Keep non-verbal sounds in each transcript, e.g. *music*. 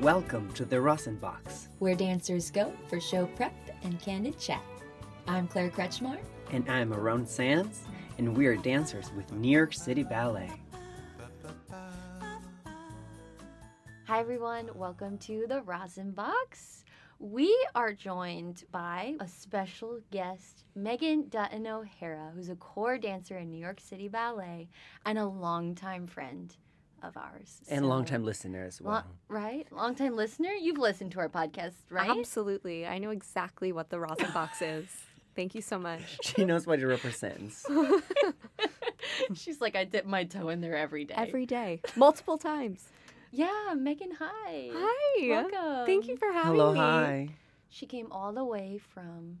Welcome to the Rosin Box. where dancers go for show prep and candid chat. I'm Claire Kretzschmar. And I'm Aarón Sanz, and we are dancers with New York City Ballet. Hi, everyone. Welcome to the Rosin Box. We are joined by a special guest, Meaghan Dutton-O'Hara, who's a corps dancer in New York City Ballet and a longtime friend of ours. And So- longtime listener as Lo- well. right? Longtime listener. You've listened to our podcast, right? Absolutely. I know exactly what the Rosin box *laughs* is. Thank you so much. She knows what it represents. *laughs* *laughs* She's like, I dip my toe in there every day. Every day, multiple times. yeah, Meaghan, hi. Hi. Welcome. Thank you for having Hello, me. hi. She came all the way from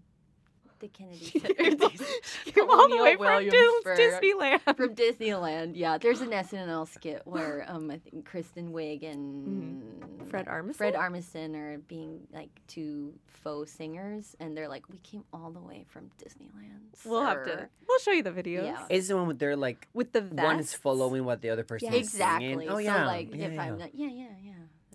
the Kennedy She Center. came all the way from Dis- Disneyland. from Disneyland. Yeah, there's an *gasps* SNL skit where um I think Kristen Wiig and Mm-hmm. Fred Armisen? Fred Armisen are being like two faux singers, and they're like, "We came all the way from Disneyland." We'll have to. We'll show you the videos. Yeah. It's the one with they're like With the one is following what the other person Yes. is Exactly. singing. Oh so yeah. like, yeah, if yeah. I'm like, yeah, yeah, yeah.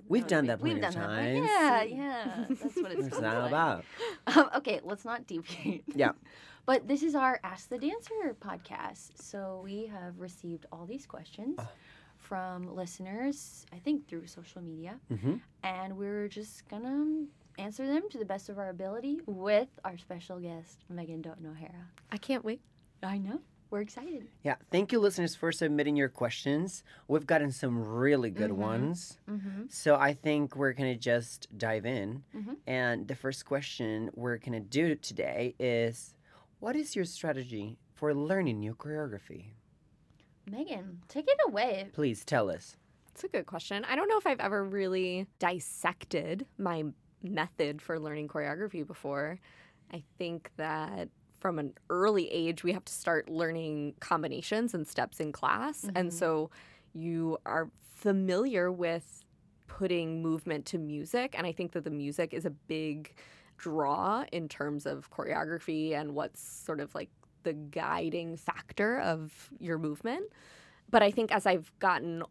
We've would done that We've plenty of times. Yeah, yeah. That's what it's *laughs* What's called. that like. about? Um, okay, let's not deviate. Yeah. *laughs* But this is our Ask the Dancer podcast. So we have received all these questions Ah. from listeners, I think through social media. hmm And we're just going to answer them to the best of our ability with our special guest, Meaghan Dutton-O'Hara. I can't wait. I know. We're excited. Yeah. Thank you, listeners, for submitting your questions. We've gotten some really good Mhm. ones. Mm-hmm. So I think we're gonna just dive in. Mhm. And the first question we're gonna do today is, what is your strategy for learning new choreography? Meaghan, take it away. Please tell us. It's a good question. I don't know if I've ever really dissected my method for learning choreography before. I think that from an early age, we have to start learning combinations and steps in class. Mhm. And so you are familiar with putting movement to music. And I think that the music is a big draw in terms of choreography and what's sort of like the guiding factor of your movement. But I think as I've gotten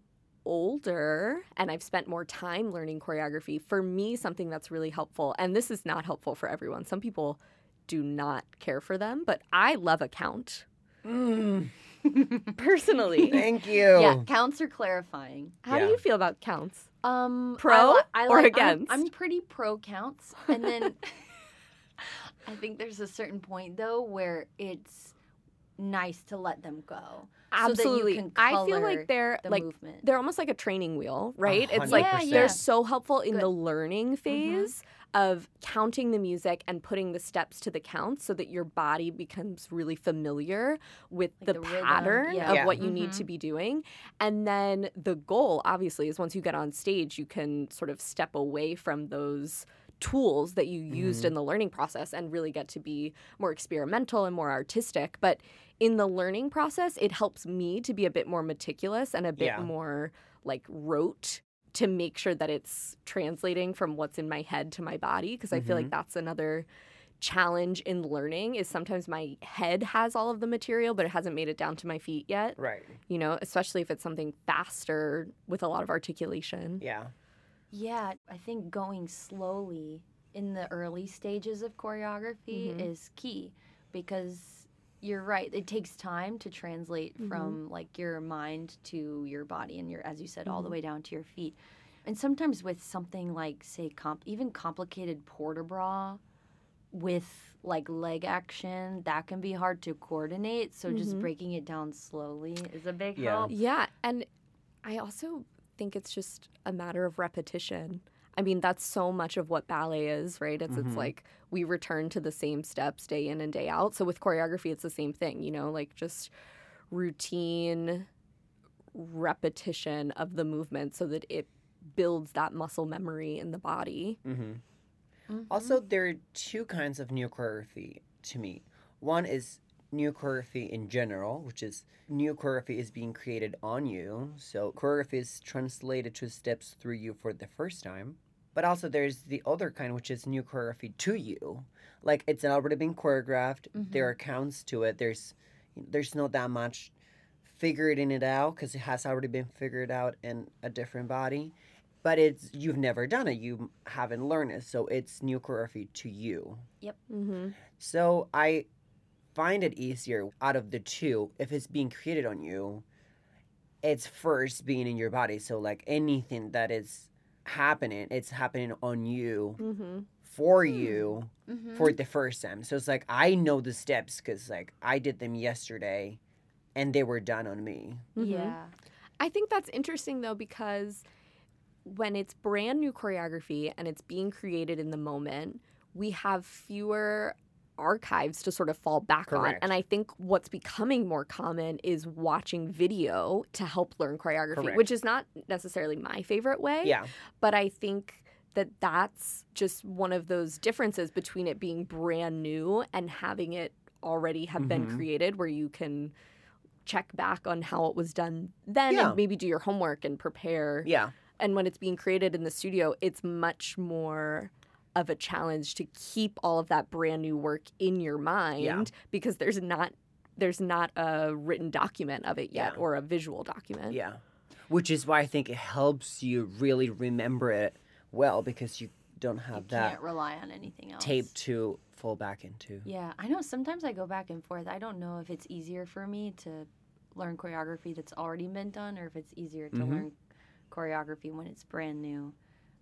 older and I've spent more time learning choreography, for me, something that's really helpful, and this is not helpful for everyone, some people do not care for them, but I love a count Mm, *laughs* *laughs* personally. thank you. Yeah, counts are clarifying. How do you feel about counts? Um, Pro I li- I or like- I'm- against? I'm, pretty pro counts, and then *laughs* I think there's a certain point though where it's nice to let them go. So that you Absolutely. can I feel like they're The like movement. they're almost like a training wheel, right? It's like Yeah, they're so helpful in Good. the learning phase of counting the music and putting the steps to the counts so that your body becomes really familiar with Like the, the pattern yeah. of Yeah. what you need mm-hmm. to be doing. And then the goal obviously is once you get on stage, you can sort of step away from those tools that you used mm-hmm. in the learning process and really get to be more experimental and more artistic. But in the learning process, it helps me to be a bit more meticulous and a bit Yeah. more like rote to make sure that it's translating from what's in my head to my body because I feel like that's another challenge in learning is sometimes my head has all of the material but it hasn't made it down to my feet yet Right. you know especially if it's something faster with a lot of articulation Yeah. yeah, I think going slowly in the early stages of choreography Mhm. is key because you're right. It takes time to translate Mhm. from like your mind to your body and your, as you said, all the Mhm. way down to your feet. And sometimes with something like, say, comp- even complicated port de bras with like leg action, that can be hard to coordinate. So just Mhm. breaking it down slowly is a big Yeah. help. Yeah, and I also think it's just a matter of repetition. I mean, that's so much of what ballet is, right? It's Mhm. it's like we return to the same steps day in and day out. So with choreography, it's the same thing, you know, like just routine repetition of the movement so that it builds that muscle memory in the body. hmm Mhm. Also, there are two kinds of new choreography to me. One is new choreography in general, which is new choreography is being created on you. So choreography is translated to steps through you for the first time. But also there's the other kind, which is new choreography to you. Like it's already been choreographed. There are counts to it. There's there's not that much figuring it out because it has already been figured out in a different body. but it's you've never done it. You haven't learned it, so it's new choreography to you. Mm-hmm. So I find it easier out of the two if it's being created on you. It's first being in your body. So like anything that is happening, it's happening on you Mm-hmm. for Hmm. you Mhm. for the first time. So it's like I know the steps because like I did them yesterday, and they were done on me. Yeah. I think that's interesting though because when it's brand new choreography and it's being created in the moment, we have fewer archives to sort of fall back on. And I think what's becoming more common is watching video to help learn choreography, Correct. which is not necessarily my favorite way, Yeah, but I think that that's just one of those differences between it being brand new and having it already have been Mhm. created where you can check back on how it was done then Yeah. and maybe do your homework and prepare yeah, and when it's being created in the studio it's much more of a challenge to keep all of that brand new work in your mind because there's not there's not a written document of it yet Yeah. or a visual document yeah. Which is why I think it helps you really remember it well because you don't You have that can't rely on anything else. tape to fall back into. Yeah, I know sometimes I go back and forth. I don't know if it's easier for me to learn choreography that's already been done or if it's easier to Mhm. learn choreography when it's brand new.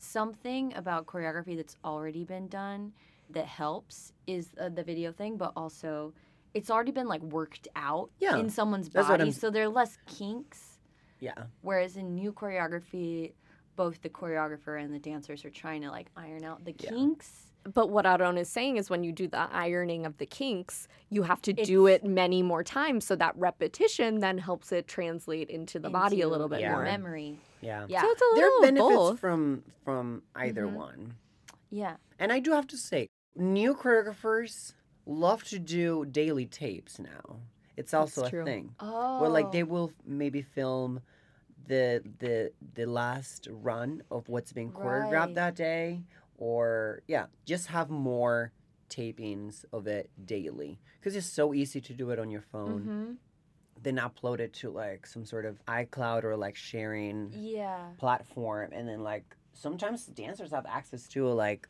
Something about choreography that's already been done that helps is uh, the video thing, but also it's already been like worked out Yeah, in someone's that's body, so there are less kinks. Yeah, Whereas in new choreography, both the choreographer and the dancers are trying to like iron out the Yeah. kinks. But what Aaron is saying is when you do the ironing of the kinks, you have to do it many more times. So that repetition then helps it translate into the body a little bit Yeah. more. memory. Yeah. Yeah. So it's a There are little benefits both. from from either Mhm. one. Yeah. And I do have to say, new choreographers love to do daily tapes now. It's also That's a thing. Oh. Where like they will maybe film the the the last run of what's been choreographed Right. that day or yeah, just have more tapings of it daily because it's so easy to do it on your phone. hmm Then upload it to like some sort of iCloud or like sharing Yeah. platform and then like sometimes dancers have access to it like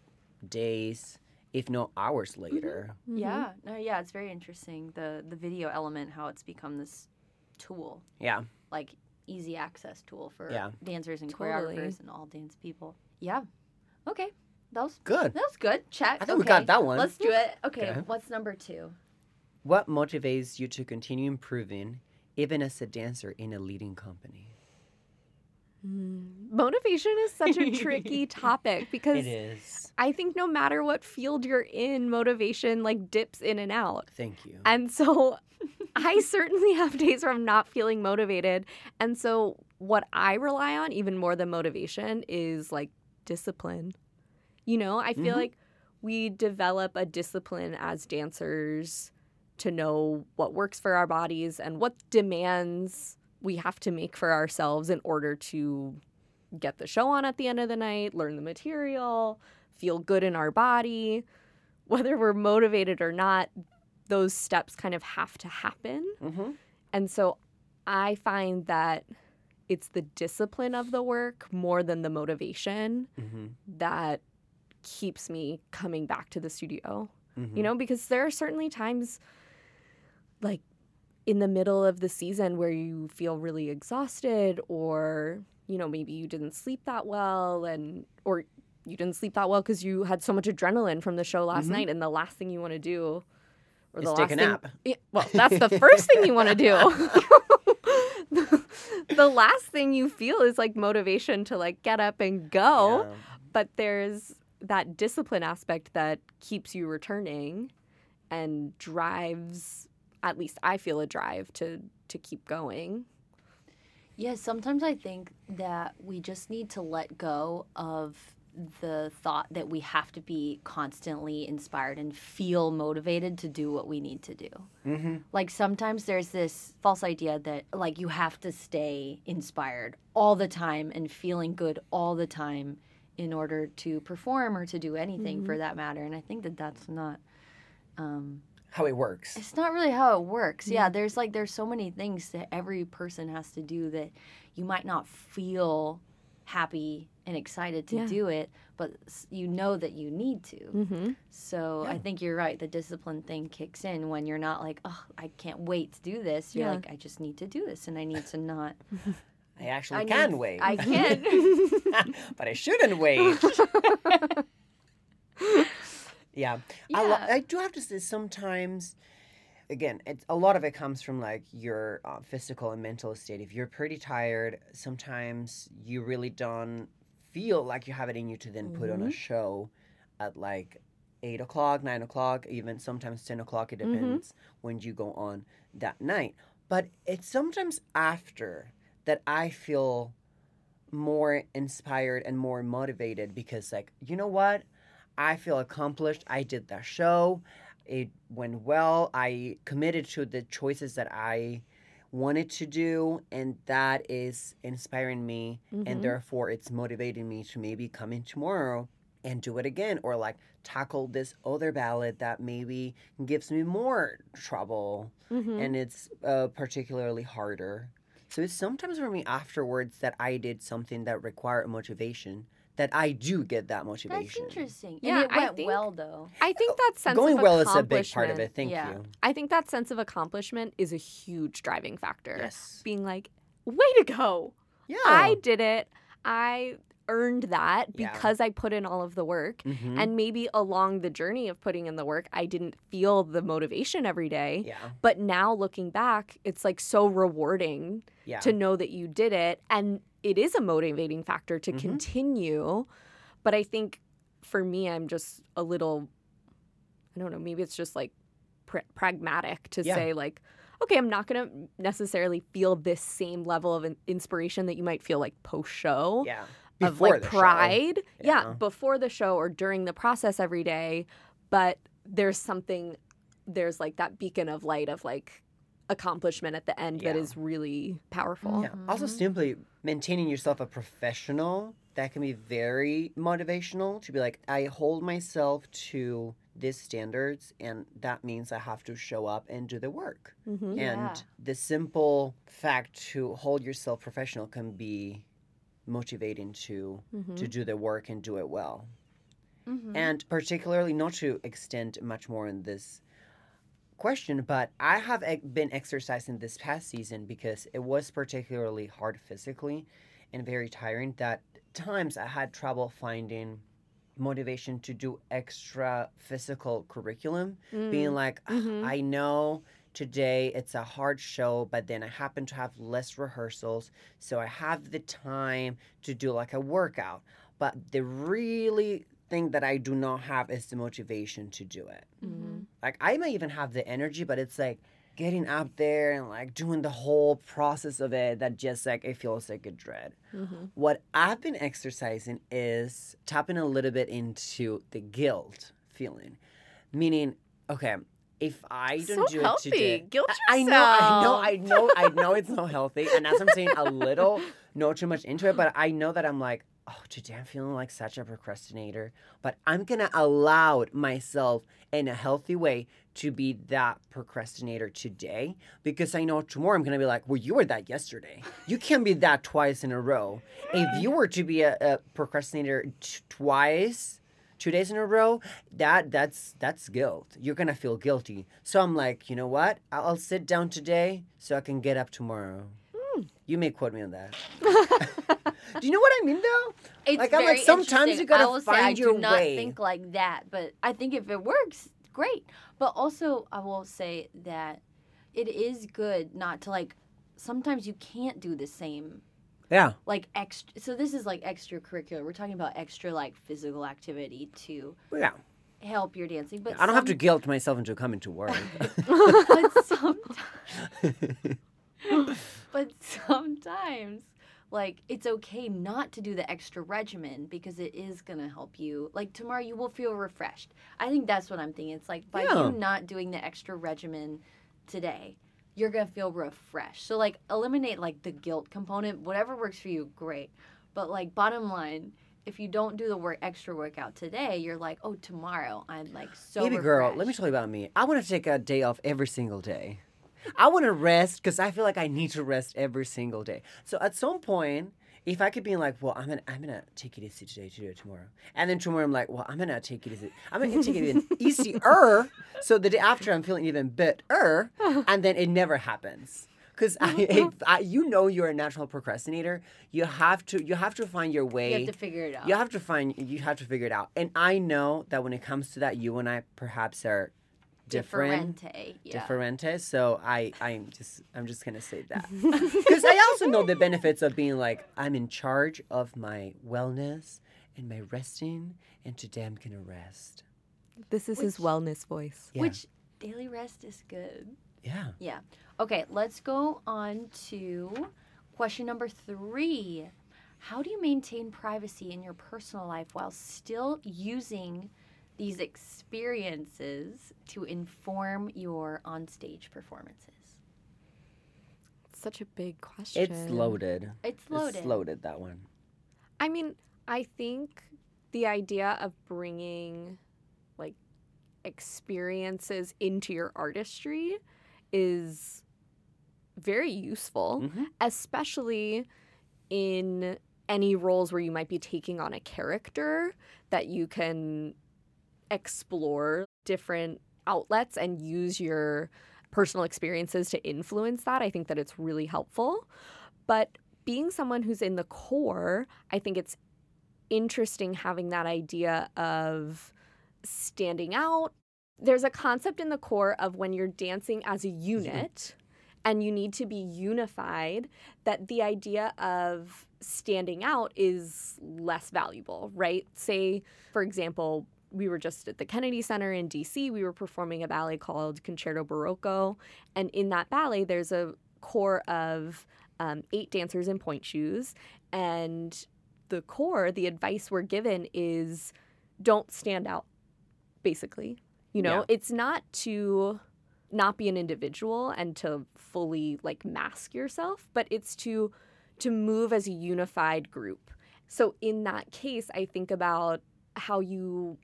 days if not hours later Mhm. Yeah. No, yeah, it's very interesting. The the video element, how it's become this tool, yeah like easy access tool for Yeah. dancers and Totally. choreographers and all dance people. Yeah. Okay. That was good that was good. Check. i think we got that one Let's do it. Okay. Okay. What's number two? What motivates you to continue improving even as a dancer in a leading company Mm. Motivation is such a tricky *laughs* topic because is I think no matter what field you're in, motivation like dips in and out. thank you And so *laughs* I certainly have days where I'm not feeling motivated. And so what I rely on even more than motivation is like discipline. You know, I feel Mhm. like we develop a discipline as dancers to know what works for our bodies and what demands we have to make for ourselves in order to get the show on at the end of the night, learn the material, feel good in our body. *laughs* Whether we're motivated or not, those steps kind of have to happen. mm-hmm. And so I find that it's the discipline of the work more than the motivation Mm-hmm. that keeps me coming back to the studio. Mm-hmm. You know, because there are certainly times like in the middle of the season where you feel really exhausted or you know maybe you didn't sleep that well and or you didn't sleep that well because you had so much adrenaline from the show last Mhm. night and the last thing you want to do or Is the take last a thing nap. Yeah, well that's the first thing you want to do the, *laughs* *laughs* the last thing you feel is like motivation to like get up and go Yeah. but there's that discipline aspect that keeps you returning and drives at least I feel a drive to to keep going. Yeah, sometimes I think that we just need to let go of the thought that we have to be constantly inspired and feel motivated to do what we need to do. Mm-hmm. Like sometimes there's this false idea that like you have to stay inspired all the time and feeling good all the time in order to perform or to do anything for that matter. And I think that that's not um, how it works it's not really how it works. Yeah, there's like there's so many things that every person has to do that you might not feel happy and excited to Yeah. do it, but you know that you need to. Mm-hmm. So I think you're right. The discipline thing kicks in when you're not like, oh, I can't wait to do this. You're Yeah. like, I just need to do this, and I need to not. *laughs* I actually I can need- wait. I *laughs* can. *laughs* but I shouldn't wait. Yeah. I, lo- I do have to say sometimes, again, it's, a lot of it comes from like your uh, physical and mental state. If you're pretty tired, sometimes you really don't feel like you have it in you to then put on a Mhm. show at like eight o'clock, nine o'clock, even sometimes 10 o'clock. It Mhm. depends when you go on that night. But it's sometimes after that I feel more inspired and more motivated because like you know what i feel accomplished i did that show it went well i committed to the choices that i wanted to do and that is inspiring me Mhm. and therefore it's motivating me to maybe come in tomorrow and do it again or like tackle this other ballad that maybe gives me more trouble Mm-hmm. and it's uh, particularly harder. So it's sometimes for me afterwards that I did something that required motivation that I do get that motivation. That's motivation. interesting. Yeah, and it I went think- well though. I think that sense Going of well is a big part of accomplishment- it. Thank Yeah. you. I think that sense of accomplishment is a huge driving factor. Yes. Being like, way to go. Yeah. I did it. I earned that Yeah. because I put in all of the work. Mhm. And maybe along the journey of putting in the work, I didn't feel the motivation every day. yeah. But now looking back, it's like so rewarding Yeah. to know that you did it. And it is a motivating factor to Mhm. continue. But I think for me, I'm just a little, I don't know, maybe it's just like pr- pragmatic to Yeah. say, like, okay, I'm not going to necessarily feel this same level of inspiration that you might feel like post show yeah. of Before like the show. pride. Yeah. Yeah. before the show or during the process every day. But there's something, there's like that beacon of light of like accomplishment at the end that Yeah. is really powerful. Yeah. Also, Mhm. simply maintaining yourself a professional that can be very motivational to be like, I hold myself to these standards, and that means I have to show up and do the work. Mm-hmm. Yeah. And the simple fact to hold yourself professional can be motivating to Mm-hmm. to do the work and do it well. Mhm. And particularly not to extend much more in this question, but I have been exercising this past season because it was particularly hard physically and very tiring that times I had trouble finding motivation to do extra physical curriculum being like "Ah, Mhm. I know today it's a hard show but then I happen to have less rehearsals so I have the time to do like a workout but the really thing that I do not have is the motivation to do it Mhm. Like I might even have the energy but it's like getting up there and like doing the whole process of it that just like it feels like a dread Mm-hmm. what I've been exercising is tapping a little bit into the guilt feeling. Meaning, okay, if I don't So do healthy. it today, Guilt I I know, I know. I know, I know it's not healthy, and as I'm saying a little, *laughs* not too much into it, but I know that I'm like, oh, today I'm feeling like such a procrastinator, but I'm gonna allow myself in a healthy way to be that procrastinator today because I know tomorrow I'm gonna be like, well, you were that yesterday. You can't be that twice in a row. If you were to be a, a procrastinator t- twice, two days in a row, that that's that's guilt. You're gonna feel guilty. So I'm like, you know what? I'll, I'll sit down today so I can get up tomorrow. Hmm. You may quote me on that. *laughs* Do you know what I mean, though? It's Like, I'm like, sometimes you gotta I will say I find your do not way. think like that, but I think if it works, great. But also, I will say that it is good not to like. Sometimes you can't do the same Yeah. like extra. So this is like extracurricular. We're talking about extra like physical activity to Yeah. help your dancing. But I don't have to guilt myself into coming to work. *laughs* *laughs* *laughs* but sometimes, but sometimes, like it's okay not to do the extra regimen because it is gonna help you. Like tomorrow, you will feel refreshed. I think that's what I'm thinking. It's like by Yeah. you not doing the extra regimen today, you're gonna feel refreshed. So like eliminate like the guilt component. Whatever works for you, great. But like bottom line. If you don't do the work extra workout today, you're like, oh, tomorrow I'm like so. Baby girl, let me tell you about me. I want to take a day off every single day. I want to rest because I feel like I need to rest every single day. So at some point, if I could be like, well, I'm gonna I'm gonna take it easy today to do it tomorrow, and then tomorrow I'm like, well, I'm gonna take it easy. I'm gonna take it even *laughs* easier. So the day after I'm feeling even better, *laughs* and then it never happens. Because I, *laughs* I, you know you're a natural procrastinator. You have to you have to find your way. You have to figure it out. You have to find you have to figure it out. And I know that when it comes to that, you and I perhaps are different. Differente. Yeah. Differente. So I I'm just I'm just gonna say that *laughs* because I also know the benefits of being like I'm in charge of my wellness and my resting, and today I'm gonna rest. This is his wellness voice. Yeah. Which daily rest is good. yeah. Yeah. Okay, let's go on to question number three. How do you maintain privacy in your personal life while still using these experiences to inform your onstage performances? Such a big question. It's loaded. It's loaded. It's loaded. That one. I mean, I think the idea of bringing like experiences into your artistry is very useful, Mhm. especially in any roles where you might be taking on a character that you can explore different outlets and use your personal experiences to influence that. I think that it's really helpful. But being someone who's in the corps, I think it's interesting having that idea of standing out. There's a concept in the corps of when you're dancing as a unit mm-hmm. and you need to be unified, that the idea of standing out is less valuable, right? Say, for example, we were just at the Kennedy Center in DC. We were performing a ballet called Concerto Barocco. And in that ballet, there's a corps of um, eight dancers in pointe shoes. And the corps, the advice we're given is don't stand out, basically. You know, Yeah. it's not to not be an individual and to fully like mask yourself, but it's to to move as a unified group. So in that case, I think about how you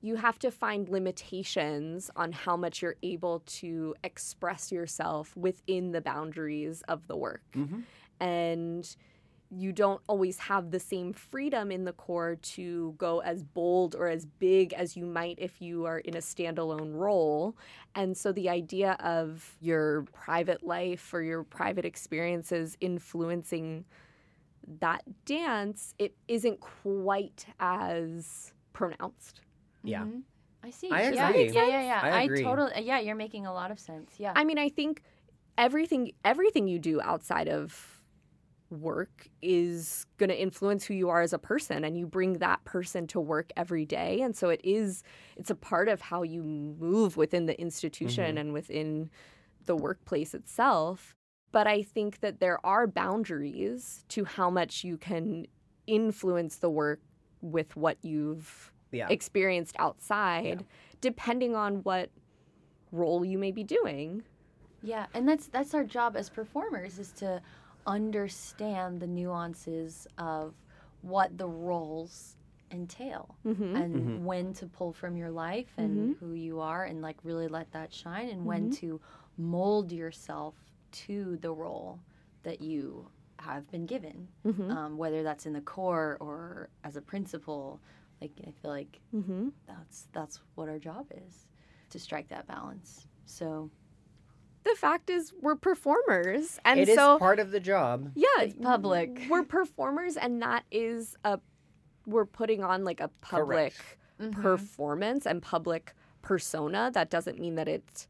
you have to find limitations on how much you're able to express yourself within the boundaries of the work. Mhm. And you don't always have the same freedom in the corps to go as bold or as big as you might if you are in a standalone role. And so the idea of your private life or your private experiences influencing that dance, it isn't quite as pronounced. Yeah. Mhm. I see. I Yeah, agree. Yeah, yeah, yeah. I agree. totally. Yeah, you're making a lot of sense. Yeah. I mean, I think everything everything you do outside of work is going to influence who you are as a person and you bring that person to work every day and so it is it's a part of how you move within the institution Mhm. and within the workplace itself but i think that there are boundaries to how much you can influence the work with what you've Yeah. experienced outside depending on what role you may be doing Yeah, and that's that's our job as performers is to understand the nuances of what the roles entail mm-hmm. and Mhm. when to pull from your life and who you are and like really let that shine and when to mold yourself to the role that you have been given Mm-hmm. um, whether that's in the corps or as a principal like i feel like Mm-hmm. that's that's what our job is to strike that balance so The fact is, we're performers, and It is so part of the job. yeah, It's public. We're performers, and that is a we're putting on like a public Correct. performance and public persona. That doesn't mean that it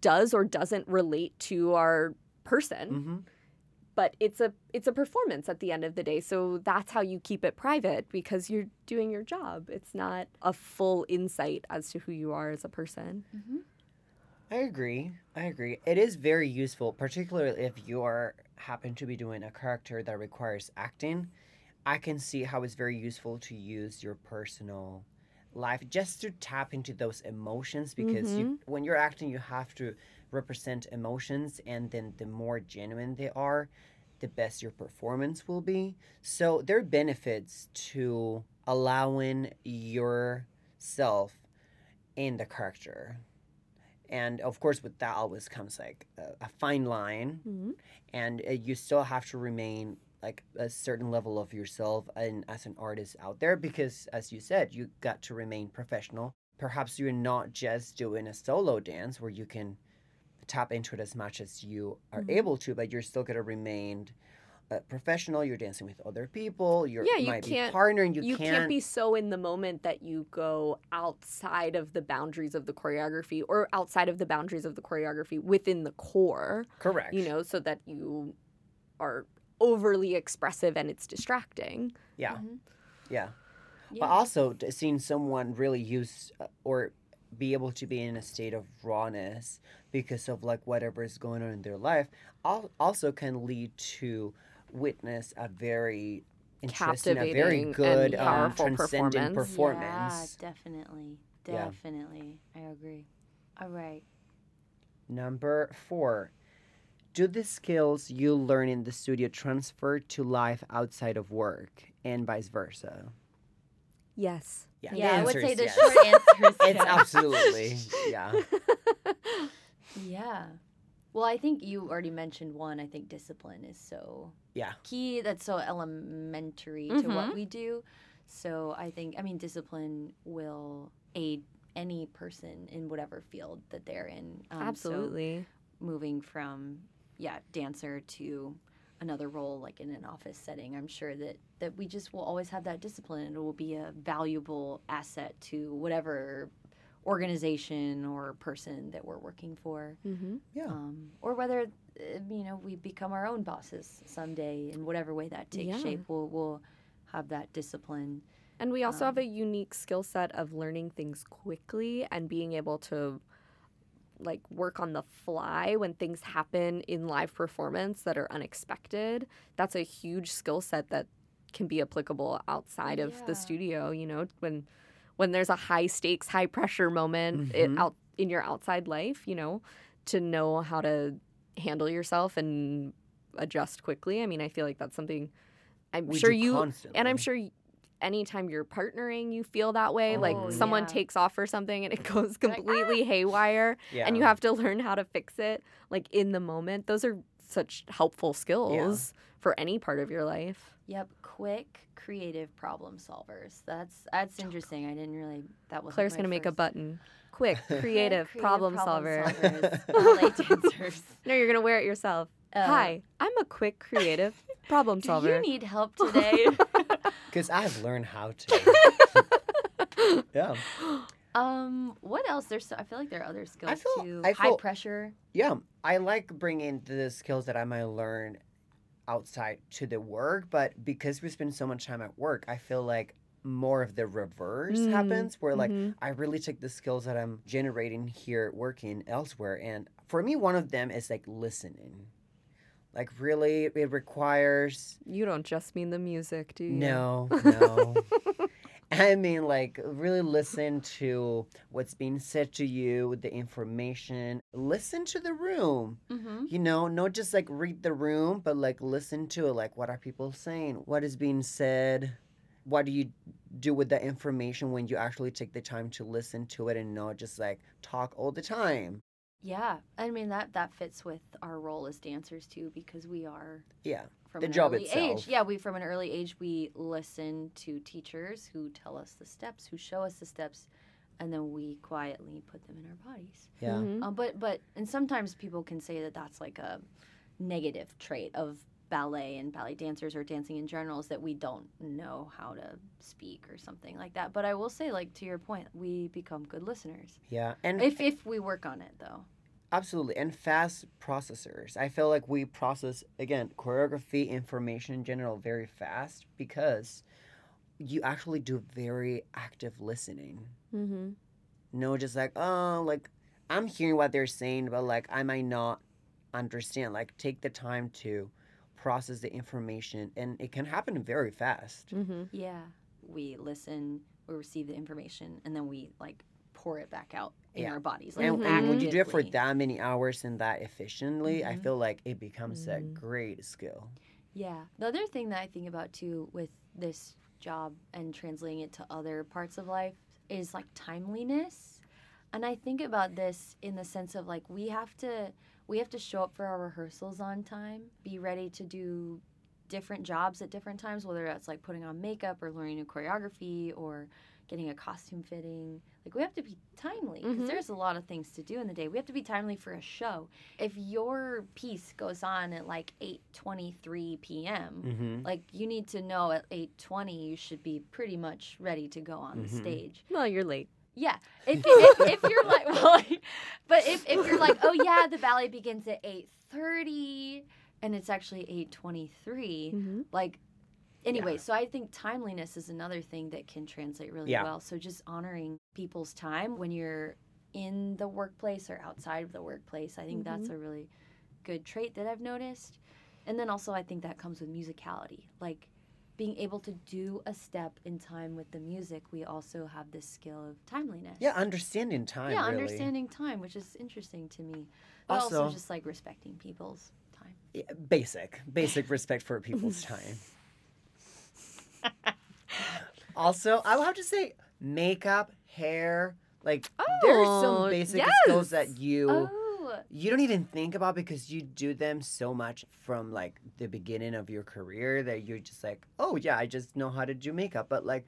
does or doesn't relate to our person. hmm but it's a it's a performance at the end of the day so that's how you keep it private because you're doing your job it's not a full insight as to who you are as a person mm-hmm. I agree. I agree. It is very useful, particularly if you are happen to be doing a character that requires acting. I can see how it's very useful to use your personal life just to tap into those emotions because you, mm-hmm. when you're acting, you have to represent emotions, and then the more genuine they are, the best your performance will be. So there are benefits to allowing yourself in the character and of course with that always comes like a, a fine line Mhm. and uh, you still have to remain like a certain level of yourself and as an artist out there because as you said you got to remain professional perhaps you're not just doing a solo dance where you can tap into it as much as you are Mhm. able to but you're still going to remain uh, professional you're dancing with other people you're Yeah, you might be can't- partnering you, You, can't, can't, be so in the moment that you go outside of the boundaries of the choreography or outside of the boundaries of the choreography within the corps, correct you know, so that you are overly expressive and it's distracting. yeah Mhm. yeah Yeah. But also seeing someone really use uh, or be able to be in a state of rawness because of like whatever is going on in their life also can lead to witness a very interesting, a very Captivating and good, um, powerful transcendent performance. performance. Yeah, definitely. Yeah. Definitely. I agree. All right. Number four. Do the skills you learn in the studio transfer to life outside of work and vice versa? Yes. Yeah, Yeah, I would say the yes. short answer is *laughs* It's yes. absolutely, yeah. *laughs* Yeah. Well, I think you already mentioned one. I think discipline is so Yeah. key. That's so elementary to what Mhm. we do. So I think, I mean, discipline will aid any person in whatever field that they're in. Um, so Absolutely. moving from, yeah, dancer to another role like in an office setting i'm sure that that we just will always have that discipline and it will be a valuable asset to whatever organization or person that we're working for mm-hmm. Yeah. um, or whether uh, you know we become our own bosses someday in whatever way that takes Yeah. shape we'll, we'll have that discipline And we also Um, have a unique skill set of learning things quickly and being able to like work on the fly when things happen in live performance that are unexpected. That's a huge skill set that can be applicable outside of Yeah. the studio, you know, when when there's a high stakes, high pressure moment it, Mhm. out in your outside life, you know, to know how to handle yourself and adjust quickly. I mean, I feel like that's something I'm We sure you constantly. and I'm sure anytime you're partnering, you feel that way. Oh, like someone yeah. takes off or something and it *laughs* goes You're like, "Ah!" completely haywire yeah. and you have to learn how to fix it like in the moment. Those are such helpful skills for any part of your life. Yep quick creative problem solvers that's that's interesting i didn't really that was Claire's going to make a button. Quick, *laughs* creative, problem, solver. ballet *laughs* *laughs* no, you're going to wear it yourself. Uh, Hi, I'm a quick, creative problem do solver. you need help today Because I've learned how to. yeah. um what else there's so, i feel like there are other skills feel- too I high pressure Yeah. I like bringing the skills that I might learn outside to the work, but because we spend so much time at work, I feel like more of the reverse Mm, happens where like Mhm. I really take the skills that I'm generating here working elsewhere. And for me, one of them is like listening. Like, really, it requires You don't just mean the music, do you? No, no. *laughs* I mean, like, really listen to what's being said to you, the information. Listen to the room. mm-hmm. You know, not just like read the room, but like listen to it. Like, what are people saying? What is being said? What do you do with that information when you actually take the time to listen to it and not just like talk all the time? yeah i mean that that fits with our role as dancers too because we are Yeah. From The an job early itself. age yeah we from an early age we listen to teachers who tell us the steps who show us the steps and then we quietly put them in our bodies Yeah. Mhm. um, but but and sometimes people can say that that's like a negative trait of ballet and ballet dancers or dancing in general is that we don't know how to speak or something like that but i will say like to your point we become good listeners Yeah. And if if we work on it though Absolutely. And fast processors. I feel like we process, again, choreography, information in general, very fast because you actually do very active listening. Mhm. No, just like, oh, like, I'm hearing what they're saying, but like, I might not understand. Like, take the time to process the information, and it can happen very fast. Mhm. Yeah. We listen, we receive the information, and then we like pour it back out in Yeah. our bodies. Like And, and when you do it for that many hours and that efficiently, I Mhm. feel like it becomes a Mm. great skill. Yeah. The other thing that I think about too with this job and translating it to other parts of life is like timeliness. And I think about this in the sense of like we have to we have to show up for our rehearsals on time, be ready to do different jobs at different times, whether that's like putting on makeup or learning a choreography or getting a costume fitting. Like we have to be timely because Mhm. there's a lot of things to do in the day. We have to be timely for a show. If your piece goes on at like 8:23 p.m., Mm-hmm. like you need to know at 8:20 you should be pretty much ready to go on the Mhm. stage. Well, you're late. Yeah. *laughs* If, if, if you're like, *laughs* well, but if, if you're like, oh yeah, the ballet begins at 8:30 and it's actually 8:23, Mm-hmm. like anyway, so I think timeliness is another thing that can translate really Yeah. well. So just honoring people's time when you're in the workplace or outside of the workplace, I think that's mm-hmm. a really good trait that I've noticed. And then also I think that comes with musicality. Like being able to do a step in time with the music, we also have this skill of timeliness. Yeah, understanding time. yeah, really. understanding time, which is interesting to me. But also, Also- just like respecting people's time. Yeah, basic, basic respect for people's *laughs* time. Also, I will have to say, makeup, hair, like there's Oh, some basic skills that you Oh, you don't even think about because you do them so much from like the beginning of your career that you're just like, oh yeah, I just know how to do makeup. But like,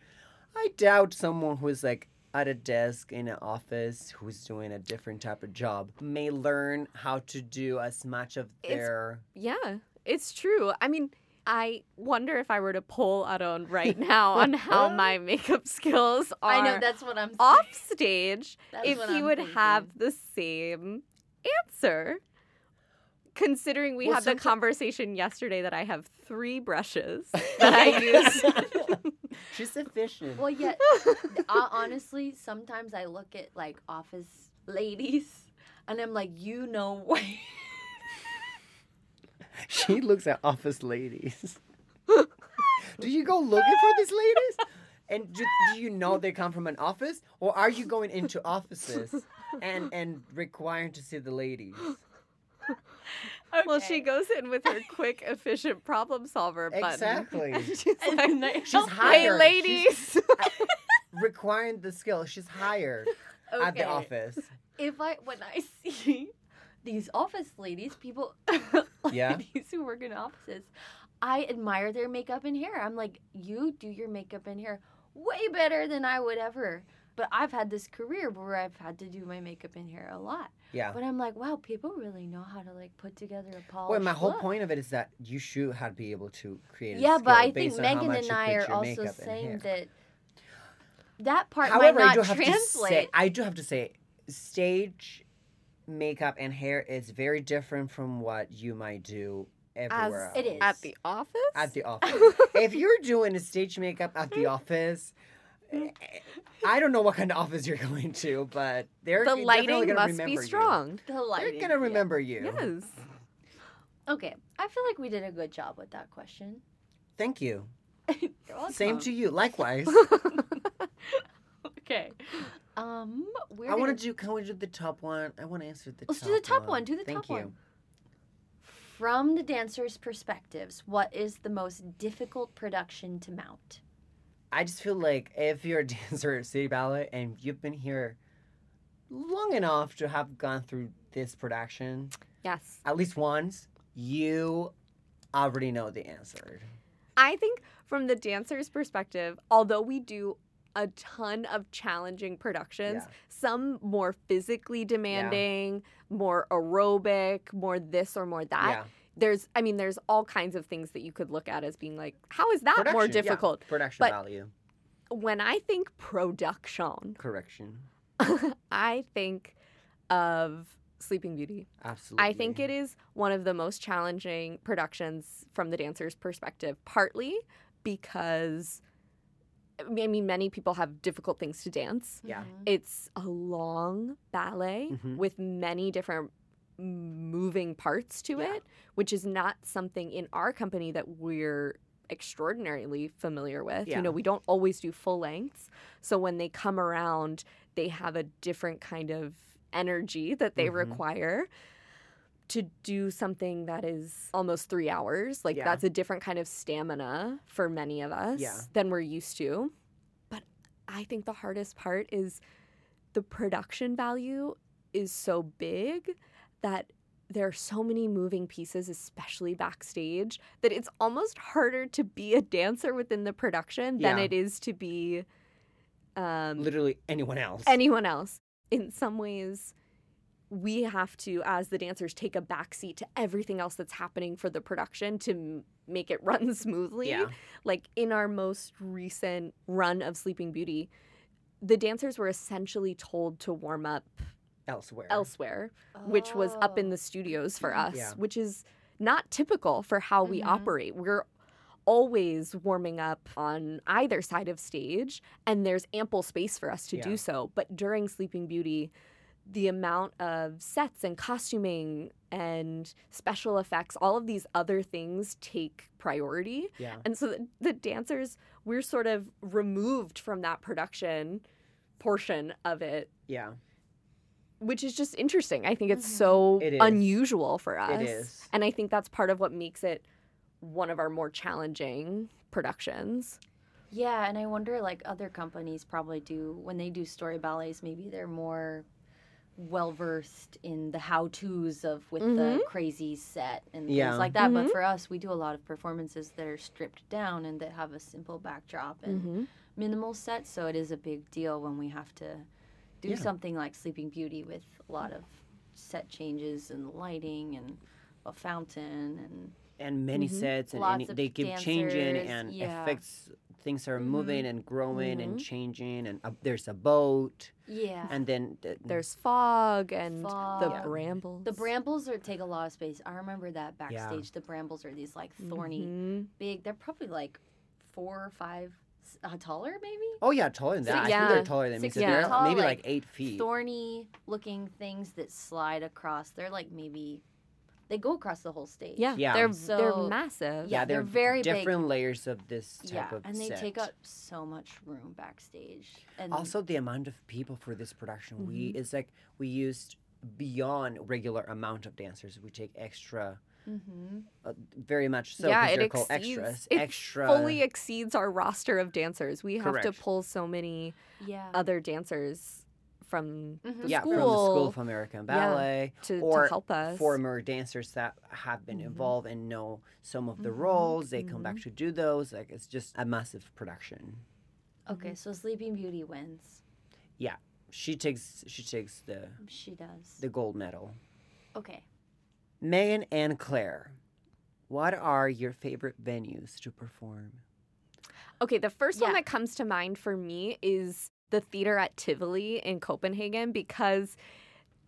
I doubt someone who's like at a desk in an office who's doing a different type of job may learn how to do as much of It's- their Yeah, it's true. I mean, I wonder if I were to poll Aarón right now on how *laughs* my makeup skills are I know that's what I'm off stage, if what he I'm would thinking. have the same answer. Considering we Well, had the someti- conversation yesterday that I have three brushes *laughs* that I use. *laughs* She's efficient. Well, yeah. uh, honestly, sometimes I look at like office ladies, and I'm like, you know what? She looks at office ladies. do you go looking for these ladies? And do, do you know they come from an office, or are you going into offices and and requiring to see the ladies? Well, she goes in with her quick, efficient problem solver button. Exactly. *laughs* And she's And like, then She's hired. hey, ladies. Uh, *laughs* requiring the skill. She's hired at the office. If I when I *laughs* see these office ladies, people, *laughs* Yeah. ladies who work in offices, I admire their makeup and hair. I'm like, you do your makeup and hair way better than I would ever. But I've had this career where I've had to do my makeup and hair a lot. Yeah. But I'm like, wow, people really know how to like put together a polished Well, my whole look. point of it is that you should have to be able to create. A Yeah, but I think Meaghan and I are also saying that that part However, might I do not have to say, translate. I do have to say, stage makeup and hair is very different from what you might do everywhere else. It is. At the office? At the office. *laughs* if you're doing a stage makeup at the office, I don't know what kind of office you're *laughs* going to, but they're the lighting gonna must be remember you. strong. the lighting, They're gonna yeah. remember you. Yes. Okay, I feel like we did a good job with that question. Thank you. *laughs* You're welcome. Same to you. Likewise. Okay. Um, we're I want gonna- to do. Can we do the top one? I want to answer the. Top one. Let's top do the top one. Do the Thank top you. one. From the dancers' perspectives, what is the most difficult production to mount? I just feel like if you're a *laughs* dancer at City Ballet and you've been here long enough to have gone through this production Yes. at least once, you already know the answer. I think from the dancer's perspective, although we do a ton of challenging productions, Yeah. some more physically demanding, more aerobic, more this or more that. yeah, There's I mean there's all kinds of things that you could look at as being like how is that more Production, yeah, difficult? production But- value, When I think production, correction, *laughs* I think of Sleeping Beauty. absolutely. I think it is one of the most challenging productions from the dancer's perspective, partly because I mean, many people have difficult things to dance. Yeah. Mhm. It's a long ballet Mhm. with many different moving parts to Yeah. it, which is not something in our company that we're extraordinarily familiar with. Yeah. You know, we don't always do full lengths. So when they come around, they have a different kind of energy that they Mhm. require to do something that is almost three hours. Like Yeah. that's a different kind of stamina for many of us Yeah. than we're used to. But I think the hardest part is the production value is so big that there are so many moving pieces, especially backstage, that it's almost harder to be a dancer within the production than Yeah. it is to be um, Literally anyone else. anyone else. In some ways, we have to, as the dancers, take a backseat to everything else that's happening for the production to m- make it *laughs* run smoothly. yeah. Like in our most recent run of Sleeping Beauty, the dancers were essentially told to warm up Elsewhere. elsewhere, which was up in Oh. the studios for us, Yeah. which is not typical for how we Mhm. operate. We're always warming up on either side of stage, and there's ample space for us to Yeah. do so. But during Sleeping Beauty, the amount of sets and costuming and special effects, all of these other things take priority. Yeah. And so the, the dancers, we're sort of removed from that production portion of it Yeah. which is just interesting. I think it's Mhm. so It is. unusual for us. It is. And I think that's part of what makes it one of our more challenging productions. Yeah, and I wonder like other companies probably do when they do story ballets, maybe they're more well versed in the how tos of with the Mhm. crazy set and Yeah. things like that. Mhm. But for us, we do a lot of performances that are stripped down and that have a simple backdrop and Mm-hmm. minimal set. So it is a big deal when we have to do Yeah. something like Sleeping Beauty with a lot of set changes and lighting and a fountain and and many Mhm. sets and, Lots and of they keep changing dancers, and yeah. effects things are Mhm. moving and growing Mhm. and changing and uh, there's a boat yeah. and then the, There's fog and the Fog. brambles. The brambles are take a lot of space. I remember that backstage. The brambles are these like thorny, Mhm. big. They're probably like four or five s- uh, taller, maybe. oh yeah taller than that Six i think they're taller than me Six so feet they're tall, maybe like, like eight feet Thorny looking things that slide across. They're like maybe they go across the whole stage. Yeah, Yeah. they're So- they're massive. Yeah, they're very big. different layers of this type yeah, of and they set. take up so much room backstage. And also the amount of people for this production we Mm-hmm. it's like we used beyond regular amount of dancers we take extra Mhm. uh, very much so yeah, 'cause it exceeds. extras It extra fully exceeds our roster of dancers. We have to pull so many yeah, other dancers from Mhm. the yeah school, from the school of american Yeah. ballet to, or to help us. former dancers that have been Mhm. involved and know some of the Mhm. roles they come back to do those like it's just a massive production okay. So Sleeping Beauty wins. Yeah, she takes she takes the She does. the gold medal okay. Meaghan and claire what are your favorite venues to perform Okay, the first one that comes to mind for me is the theater at Tivoli in Copenhagen because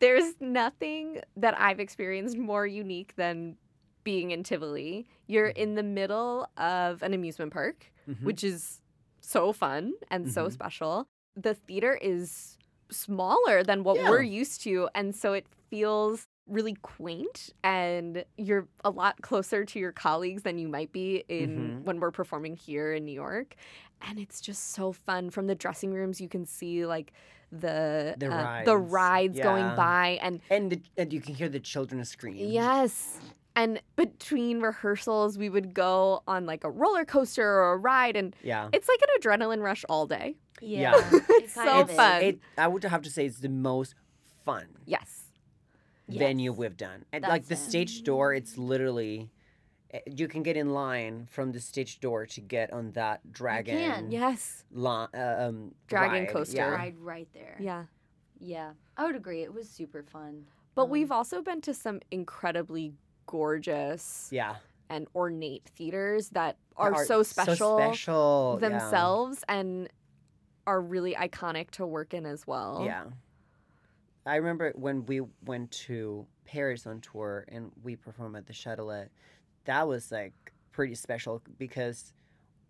there's nothing that I've experienced more unique than being in Tivoli. You're Mhm. in the middle of an amusement park, Mhm. which is so fun and so Mhm. special. The theater is smaller than what Yeah. we're used to, and so it feels really quaint and you're a lot closer to your colleagues than you might be in Mhm. when we're performing here in New York and it's just so fun from the dressing rooms you can see like the The uh, the rides. rides going by and and the, and you can hear the children scream Yes. And between rehearsals, we would go on like a roller coaster or a ride, and yeah it's like an adrenaline rush all day. Yeah. it It's *laughs* kind so of is. fun. it i would have to say it's the most fun Yes. venue Yes. we've done. And like the it. stage door, it's literally you can get in line from the stage door to get on that dragon can. Yes. li- uh, um, Dragon ride. coaster. Yeah. Ride right there. Yeah. Yeah. I would agree. It was super fun. But Um, we've also been to some incredibly gorgeous Yeah. and ornate theaters that are, Are so special, So special. yeah. themselves and are really iconic to work in as well. Yeah. I remember when we went to Paris on tour and we performed at the Châtelet. That was like pretty special because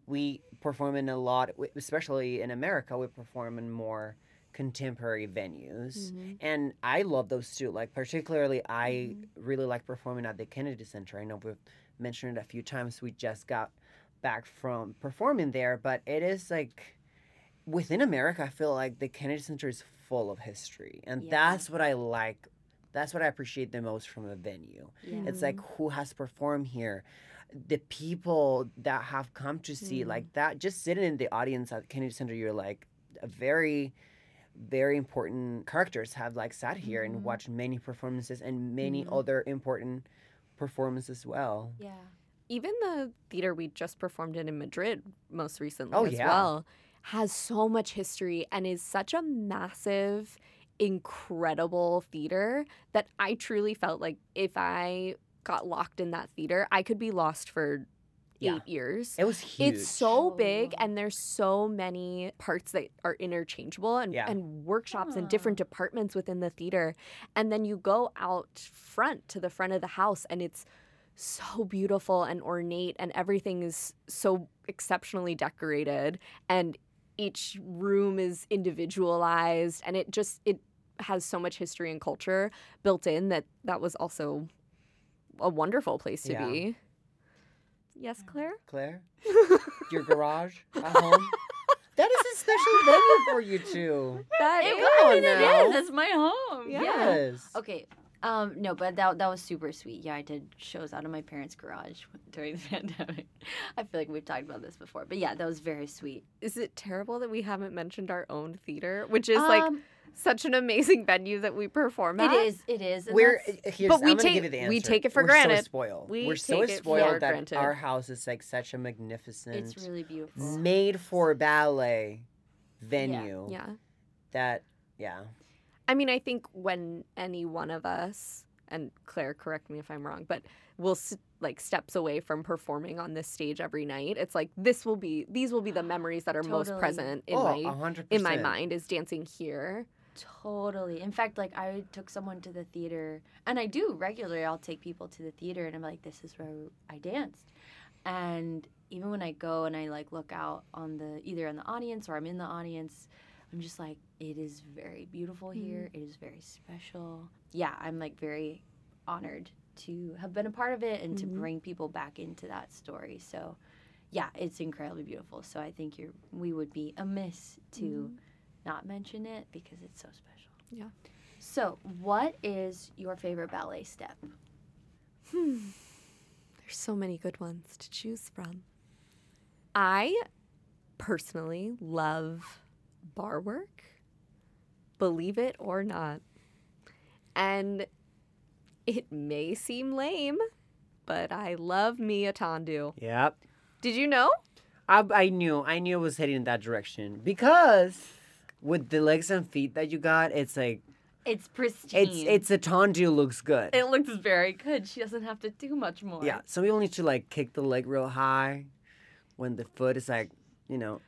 we perform in a lot, especially in America. We perform in more contemporary venues, Mhm. and I love those too. Like particularly, I Mhm. really like performing at the Kennedy Center. I know we've mentioned it a few times. We just got back from performing there, but it is like within America, I feel like the Kennedy Center is full of history, and Yeah. that's what I like. That's what I appreciate the most from a venue. Yeah. It's like who has performed here, the people that have come to see Mm. like that. Just sitting in the audience at Kennedy Center, you're like a very very important characters have like sat here Mhm. and watched many performances and many Mhm. other important performances as well. Yeah. even the theater we just performed in in Madrid most recently Oh, as yeah. well has so much history and is such a massive incredible theater that I truly felt like if I got locked in that theater I could be lost for Yeah. 8 years. It was huge. It's so big and there's so many parts that are interchangeable and, Yeah. and workshops and different departments within the theater. And then you go out front to the front of the house and it's so beautiful and ornate and everything is so exceptionally decorated and each room is individualized and it just it has so much history and culture built in that that was also a wonderful place to Yeah. be. Yes, Claire? Claire, *laughs* your garage at home. That is a special venue for you two. That it, is, I mean, it is. It's my home. Yeah. Yes. Okay. Um, no, but that that was super sweet. Yeah, I did shows out of my parents' garage *laughs* during the *laughs* pandemic. I feel like we've talked about this before, but yeah, that was very sweet. Is it terrible that we haven't mentioned our own theater, which is like Um, such an amazing venue that we perform at? is, it is. We're here's, But we I'm gonna take- give you the answer. we take it for We're So granted. spoiled. We We're so take it for spoiled that granted. our house is like such a magnificent, it's really beautiful. made for ballet venue. Yeah. That yeah. I mean, I think when any one of us, and Claire, correct me if I'm wrong, but will like steps away from performing on this stage every night, it's like this will be these will be the *gasps* memories that are most present in oh, my a hundred in my mind is dancing here. Totally. In fact, like I took someone to the theater, and I do regularly. I'll take people to the theater, and I'm like, "This is where I danced." And even when I go and I like look out on the either in the audience or I'm in the audience, I'm just like, "It is very beautiful here. It is very special." Yeah, I'm like very honored to have been a part of it and to Mhm. bring people back into that story. So, yeah, it's incredibly beautiful. So I think you're we would be amiss to not mention it because it's so special. Yeah. So, what is your favorite ballet step? Hmm. There's so many good ones to choose from. I personally love barre work, believe it or not. And it may seem lame, but I love me a tendu. Yep. Did you know? I, I knew I knew it was heading in that direction because with the legs and feet that you got, it's like It's pristine. it's it's a tendu looks good. it looks very good. She doesn't have to do much more. Yeah, some people need to like kick the leg real high when the foot is like, you know,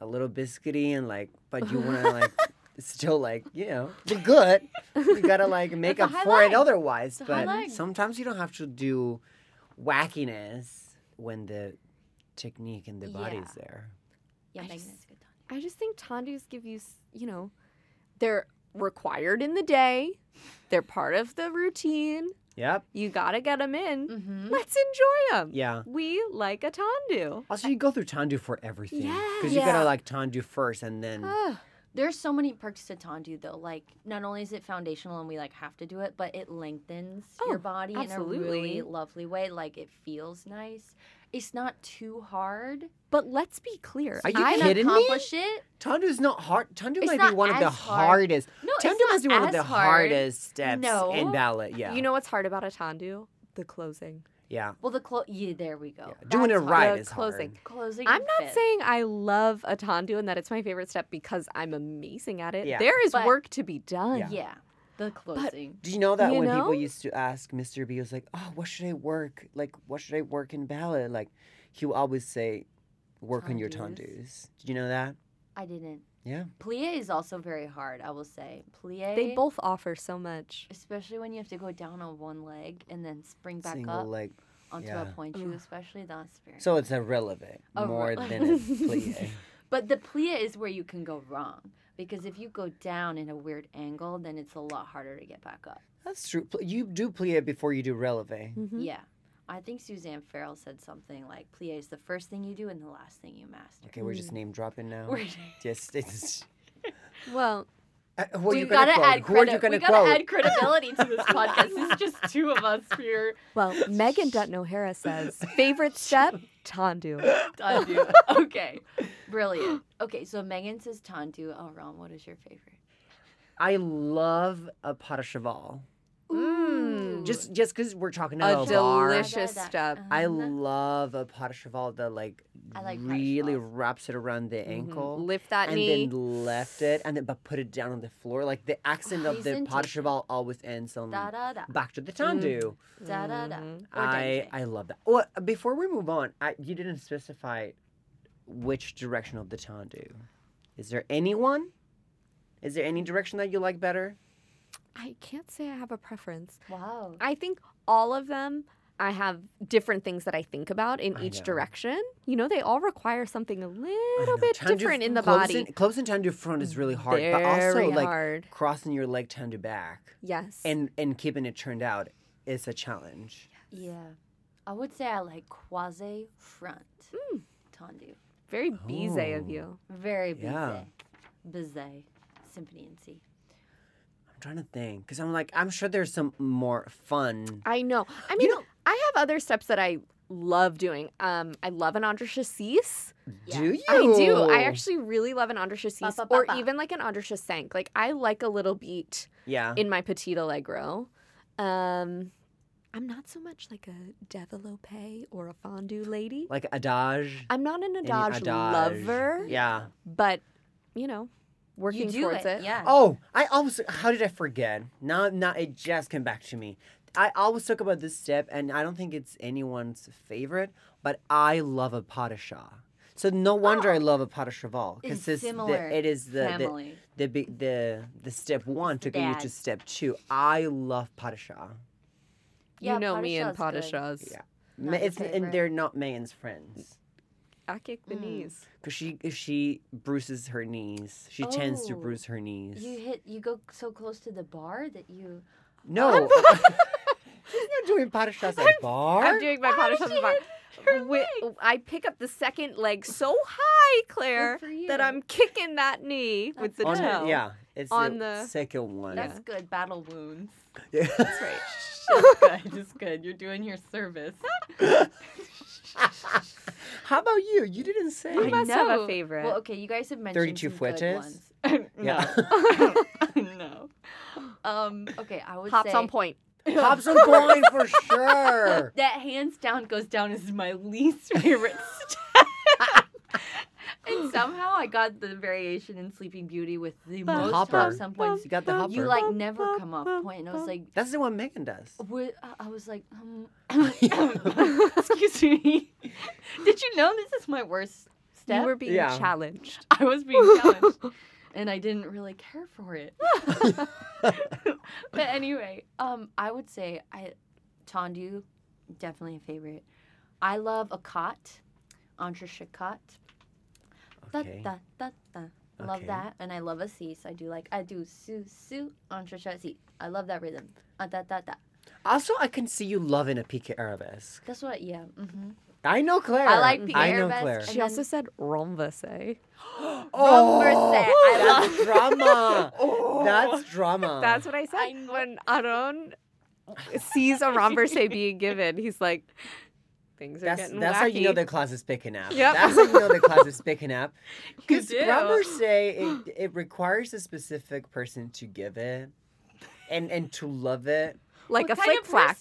a little biscuity and like, but you want to *laughs* like still like, you know, look *laughs* good. You gotta like make It's up high for it otherwise. It's But sometimes you don't have to do wackiness when the technique and the body's Yeah. there. Yeah, I Meaghan just- good. I just think tendus give you, you know, they're required in the day. They're part of the routine. Yep. You gotta get them in. Mm-hmm. Let's enjoy them. Yeah. We like a tendu. Also, you go through tendu for everything. Yeah. Because you Yeah. gotta like tendu first and then. There's so many perks to tendu though. Like not only is it foundational and we like have to do it, but it lengthens Oh, your body in a really lovely way. Like it feels nice. It's not too hard. but let's be clear. Are you I can kidding me? accomplish it. Tendu is not hard. Tendu It's might be not one of the as hard. hardest. No, Tendu it's not must be one of as the hard. hardest steps No. in ballet. Yeah. You know what's hard about a tendu? The closing. yeah. Well, the clo- yeah, there we go. yeah. Doing it That's right hard. The is closing. hard. Closing. I'm not fit. saying I love a tendu and that it's my favorite step because I'm amazing at it. Yeah. There is But- work to be done. Yeah. Yeah, the closing. Do you know that You when know? people used to ask Mr. B, he was like, "Oh, what should I work? Like, what should I work in ballet?" Like, he would always say, "Work on your Tendus. tendus." Did you know that? I didn't. Yeah. Plie is also very hard. I will say plie. They both offer so much. especially when you have to go down on one leg and then spring back Single up leg. onto yeah. a pointe shoe, especially that's very. So it's irrelevant relevant A more rel- *laughs* than a plie. But the plie is where you can go wrong because if you go down in a weird angle, then it's a lot harder to get back up. That's true. You do plie before you do releve. Mhm. Yeah. I think Suzanne Farrell said something like plie is the first thing you do and the last thing you master. Okay, we're just name dropping now. We're- Just *laughs* it's. *laughs* Well, Uh, who are we you gonna gotta add Who are you credi- gonna we gotta add credibility to this *laughs* podcast. It's just two of us here. well, Meaghan Dutton-O'Hara says favorite step tendu. Tandu. *laughs* okay. Brilliant. Okay, so Meaghan says tendu. Oh, Aarón, what is your favorite? I love a pas de cheval. Mm. Just just because we're talking A about a barre. delicious step. I Um, love a pas de cheval that like, like really wraps it around the Mhm. ankle. Lift that and knee. And then left it and then but put it down on the floor. Like the accent of the pas de cheval always ends on Da da da. back to the tendu. Da da da. Mhm. I. I love that. Well, before we move on, I, you didn't specify which direction of the tendu. Is there anyone? Is there any direction that you like better? I can't say I have a preference. Wow. I think all of them, I have different things that I think about in I each know. direction. You know, they all require something a I little bit tendu different in the close body. In, close and tendu front is really hard, but Very also like hard. crossing your leg tendu back Yes. and and keeping it turned out is a challenge. Yeah. I would say I like croisé front. Mm. Tendu. very bizé of Oh. you. Very busy. Yeah. Bizet. Symphony in C. I'm trying to think because I'm like I'm sure there's some more fun. I know. I mean, I have other steps that I love doing. Um, I love an entrechat six. Do you? I do. I actually really love an entrechat six, Ba, ba, ba, or even like an Andre chassant. Like I like a little beat Yeah. in my petit allegro. Um, I'm not so much like a développé or a fondue lady. like adage. I'm not an any adage, lover, Yeah. but you know, working You do towards it. it. Yeah. Oh, I always. How did I forget? Now, now it just came back to me. I always talk about this step, and I don't think it's anyone's favorite, but I love a pas de chat. So no wonder I oh. love a pas de cheval It's it's similar the, it is the, the Family. the big the the step one to get you to step two. I love pas de chat. Yeah, you know pas me and chat's pas de good. Yeah. Not it's and they're not Meaghan's friends. I kick the Mm. knees. Cause she if she bruises her knees, she tends to Oh, bruise her knees. You hit. You go so close to the barre that you. No, *laughs* *laughs* she's not doing pas de chats at barre. I'm doing my pas de chats. barre. Wi- I pick up the second leg so high, Claire, that. I'm kicking that knee with the on toe. yeah, it's On the, the- second one. That's good. Battle wounds. *laughs* Yeah. That's right. That's good. That's good. You're doing your service. How about you? You didn't say. You I must have a favorite. Well, okay. You guys have mentioned 32 some good fouettés? ones. *laughs* Yeah. no. *laughs* *laughs* no. Um. Okay. I would Hops say on pointe. Hops on pointe for sure. that hands down goes down as my least favorite step. and *laughs* somehow I got the variation in Sleeping Beauty with the most hopper. hops on points. You got the hopper. You like never come off pointe, and I was like, That's the one Meaghan does. what? I was like, um, *laughs* *coughs* excuse me. Did you know this is my worst step? You were being Yeah. challenged. I was being challenged, and I didn't really care for it. *laughs* but anyway, um, I would say I tendu, definitely a favorite. I love a cot, entrechat. Da, Okay. da, da, da. Love Okay. that, and I love a cease. I do like I do su su entrechat six. I love that rhythm. Ah, da da da. Also, I can see you loving a pique arabesque. That's what. Yeah. hmm I know Claire. I like pique I know. Claire. And She also then- said renversé. *gasps* Renversé. I that's love- drama. Oh. That's drama. *laughs* *laughs* *laughs* That's what I said I when Aarón sees a renversé being given. He's like, things are That's, getting that's wacky. how you know the class is picking up. Yep. That's how you know the class is *laughs* picking up. Because grammar say it, *gasps* it requires a specific person to give it and and to love it. Like What a flick flack.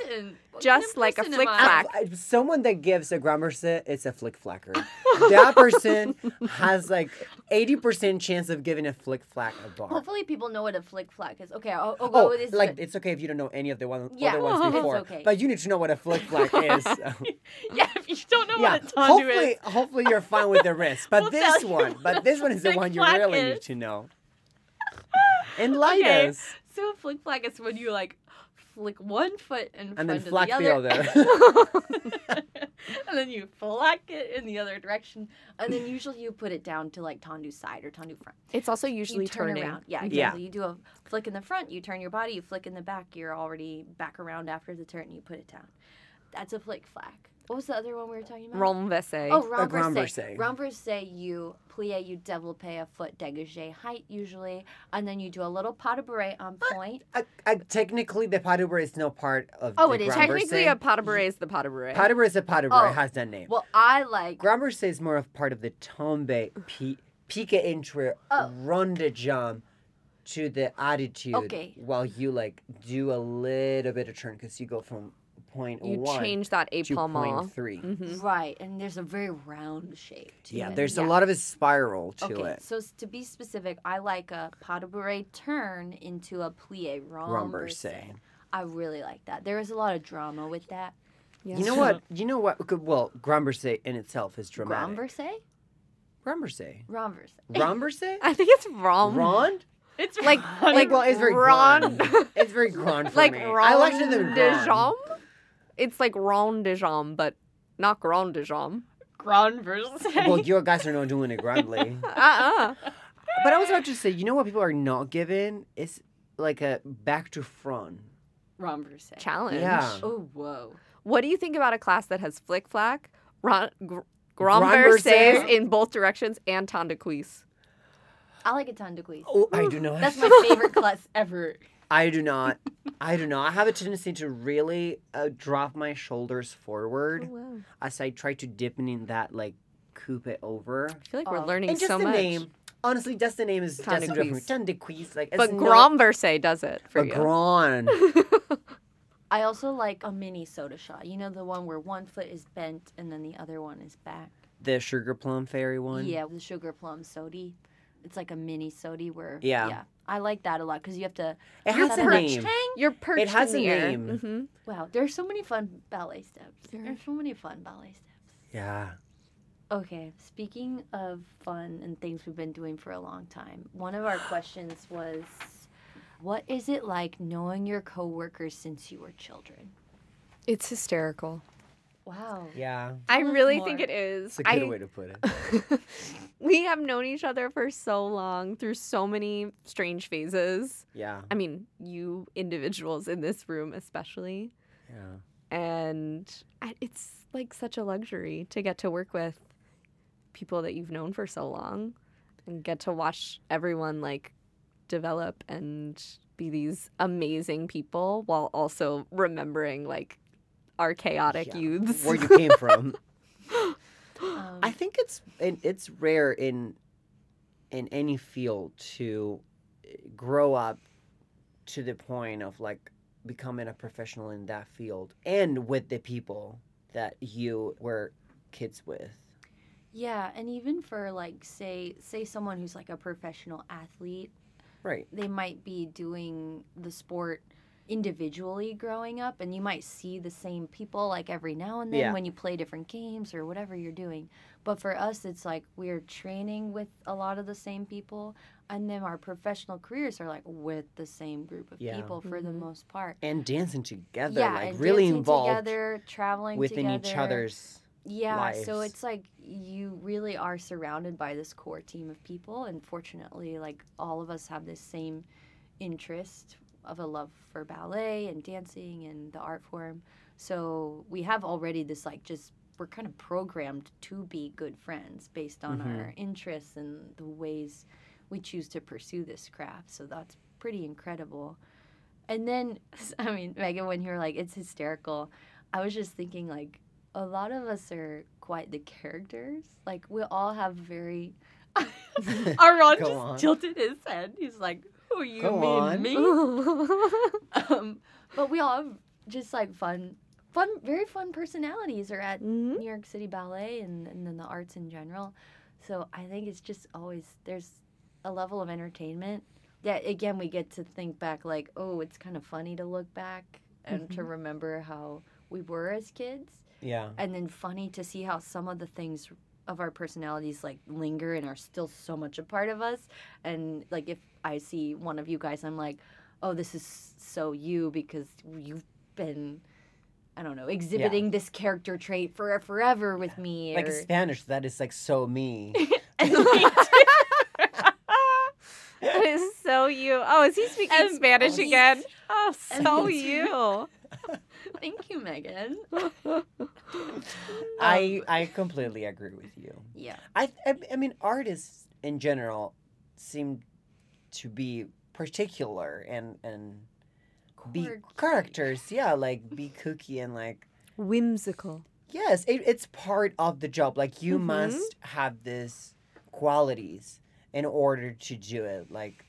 Just like a flick flack. Someone that gives a grammar set, it's a flick flacker. *laughs* that person has like 80% chance of giving a flick flack a barre. Hopefully, people know what a flick flack is. Okay, I'll, I'll go Oh, with this. like it's okay if you don't know any of the one, Yeah, other ones *laughs* it's before, okay. but you need to know what a flick flack *laughs* is. so. yeah, if you don't know yeah, what a tendu hopefully, is, hopefully you're fine with the rest. But We'll this one, but this one is the one you really is. need to know. Enlighten Okay. us, so a flick flack is when you like flick one foot in and then front flack of the the other. *laughs* and then you flack it in the other direction, and then usually you put it down to like tendu side or tendu front. It's also usually you turn turning. around. Yeah, Yeah. exactly. You do a flick in the front, you turn your body, you flick in the back, you're already back around after the turn, and you put it down. That's a flick flack. What was the other one we were talking about? Renversé. Oh, A renversé. renversé. Renversé, you plie, you développé a foot dégagé height usually, and then you do a little pas de bourrée on pointe. Uh, uh, technically, the pas de bourrée is no part of Oh, the it is. Technically, a pas de bourrée is the pas de bourrée. Pas de bourrée is a pas de bourrée, Oh, has that name. Well, I like Grand versé is more of part of the tombe, pi- pique entre Oh. ronde jam to the attitude Okay. while you like do a little bit of turn because you go from point You one change that to point épaulement. three. Mhm. Right, and there's a very round shape to Yeah, it. there's a lot of a spiral to Okay, it. so to be specific, I like a pas de bourrée turn into a plie renversé. Renversé. I really like that. There is a lot of drama with that. Yes. You know what? You know what? Well, Grambersé in itself is dramatic. Renversé? Grambersé. Renversé. Rambersé? I think it's wrong. Rond? It's Like, Ron- like well, it's very Ron- grand. It's very grand for like me. I like to rond them de grand. jambe. It's like rond de jambe, but not grand de jambe. Renversé. *laughs* Well, *laughs* you guys are not doing it grandly. *laughs* Uh-uh. But I was about to say, you know what people are not given? It's like a back to front. Renversé. Challenge. Yeah. Oh, whoa. What do you think about a class that has flick flack, ron, gr- Grand renversés versé? in both directions, and temps de cuisse? I like a temps de cuisse. Oh, I do not. That's my favorite class ever. I do not. I do not. I have a tendency to really uh, drop my shoulders forward wow. as I try to dip in that like coupe it over. I feel like we're Oh. learning And just so the much. name. Honestly, just the name is Temps de just different. cuisse. Temps de cuisse, like But it's grand versé does it for not a you. grand. *laughs* I also like a mini saut de chat. You know the one where one foot is bent and then the other one is back. the sugar plum fairy one. Yeah, the sugar plum sody. It's like a mini sody where Yeah. yeah. I like that a lot because you have to. It you has a name. Tang. You're perched has a air. name. Mhm. Wow, there's so many fun ballet steps. There are. There's so many fun ballet steps. Yeah. Okay, speaking of fun and things we've been doing for a long time, one of our *sighs* questions was, "What is it like knowing your coworkers since you were children?" It's hysterical. Wow. Yeah. I Tell really more. think it is. It's a good I- way to put it. *laughs* we have known each other for so long through so many strange phases. Yeah. I mean, you individuals in this room, especially. Yeah. And I- it's like such a luxury to get to work with people that you've known for so long and get to watch everyone like develop and be these amazing people while also remembering like our chaotic Yeah. youths. Where you came from. *laughs* Um, I think it's it, it's rare in in any field to eh, grow up to the point of like becoming a professional in that field and with the people that you were kids with. yeah, and even for like say say someone who's like a professional athlete, Right. they might be doing the sport individually growing up and you might see the same people like every now and then Yeah. when you play different games or whatever you're doing but for us it's like we're training with a lot of the same people and then our professional careers are like with the same group of Yeah. people for the Mhm. most part And dancing together, yeah like and really dancing involved together traveling within each other's Yeah, so it's like you really are surrounded by this core team of people, and fortunately, like all of us have this same interest of a love for ballet and dancing and the art form. So we have already this like just we're kind of programmed to be good friends based on Mhm. our interests and the ways we choose to pursue this craft. So that's pretty incredible. And then, *laughs* I mean, Meaghan, when you're like, it's hysterical, I was just thinking, like, a lot of us are quite the characters. Like, we all have very. *laughs* *laughs* Aarón Go just on. tilted his head. He's like, who you Go mean me? *laughs* um, but we all have just like fun, fun, very fun personalities are at Mhm. New York City Ballet and, and then the arts in general. So I think it's just always there's a level of entertainment that again we get to think back like oh it's kind of funny to look back and to remember how we were as kids yeah. and then funny to see how some of the things of our personalities like linger and are still so much a part of us and like if i see one of you guys i'm like oh this is so you because you've been i don't know exhibiting this character trait for forever with me Like or... in Spanish, that is like so me. *laughs* *laughs* And. *laughs* That is so you. Oh, is he speaking And- Spanish again? Oh, so you. Thank you Meaghan *laughs* *laughs* I I completely agree with you. yeah I, I I mean artists in general seem to be particular and and be characters. Yeah, like be kooky and like *laughs* Whimsical. yes, it, it's part of the job. Like you Mhm. must have this qualities in order to do it. Like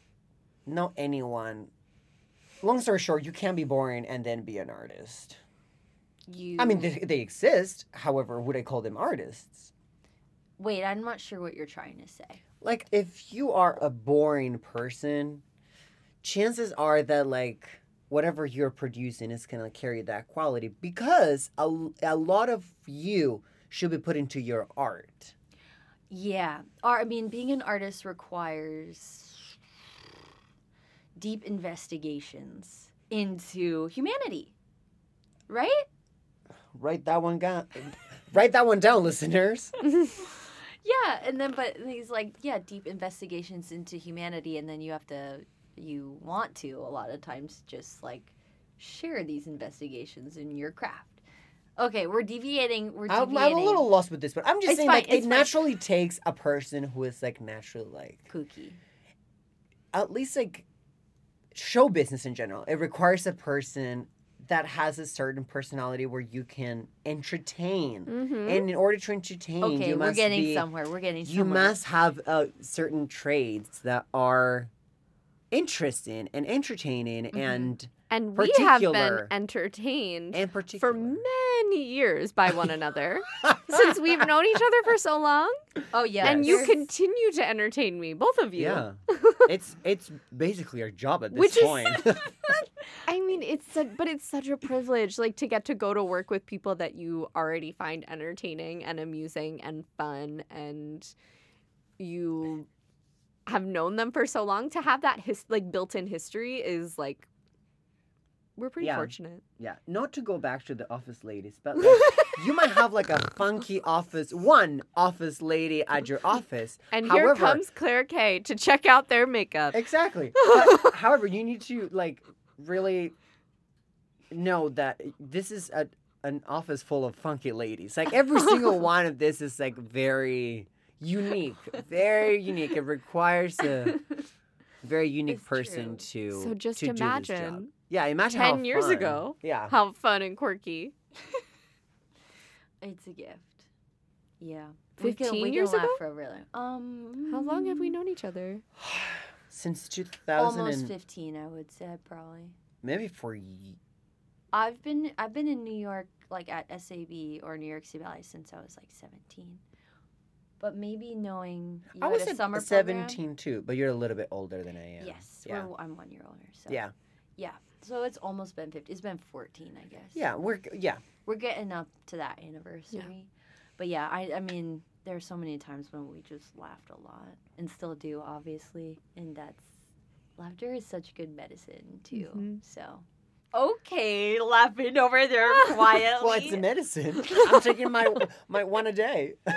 not anyone. Long story short, you can't be boring and then be an artist. You. I mean, they, they exist. However, would I call them artists? wait, I'm not sure what you're trying to say. Like, if you are a boring person, chances are that like whatever you're producing is gonna carry that quality because a, a lot of you should be put into your art. Yeah. Or, I mean, being an artist requires deep investigations into humanity, right? Write that one down. Write that one down, listeners. *laughs* Yeah, and then but these like yeah, deep investigations into humanity and then you have to you want to a lot of times just like share these investigations in your craft. Okay, we're deviating. We're I'm, deviating. I'm a little lost with this, but I'm just It's saying, fine, like, it fine. naturally takes a person who is like naturally like kooky. at least like show business in general. It requires a person that has a certain personality where you can entertain, Mm-hmm. and in order to entertain, Okay, you we're getting be, somewhere. We're getting somewhere. You must have uh, certain traits that are interesting and entertaining Mm-hmm. and And we have been entertained and particular. for many years by one another *laughs* since we've known each other for so long. Oh yeah, and you continue to entertain me, both of you. yeah, *laughs* it's it's basically our job at this Which is- point. *laughs* I mean, it's such, but it's such a privilege, like to get to go to work with people that you already find entertaining and amusing and fun, and you have known them for so long. To have that his like built-in history is like we're pretty Yeah. fortunate. Yeah, not to go back to the office ladies, but like, *laughs* you might have like a funky office, one office lady at your office. *laughs* And However- here comes Claire Kay to check out their makeup. Exactly. *laughs* But, however, you need to like really know that this is a an office full of funky ladies. Like every single one of this is like very unique, very unique. It requires a very unique It's true. person to So just to do this job. imagine Yeah, imagine how 10 years fun. ago. Yeah. How fun and quirky. *laughs* It's a gift. Yeah. 15 we can years ago? For a really, um. How long have we known each other? *sighs* Since 2000 Almost fifteen, I would say probably. maybe for ye- I've been I've been in New York like at SAB or New York City Ballet since I was like seventeen. But maybe knowing you I was a at summer program. 17 too, but you're a little bit older than I am. Yes, Yeah. I'm one year older. So Yeah. yeah. So it's almost been fifty. It's been fourteen, I guess. Yeah, we're yeah. we're getting up to that anniversary. But yeah, I I mean, there are so many times when we just laughed a lot and still do, obviously, and that's laughter is such good medicine too. Mhm. So. Okay, laughing over there quietly. *laughs* Well, it's a medicine. *laughs* I'm taking my my one a day. *laughs*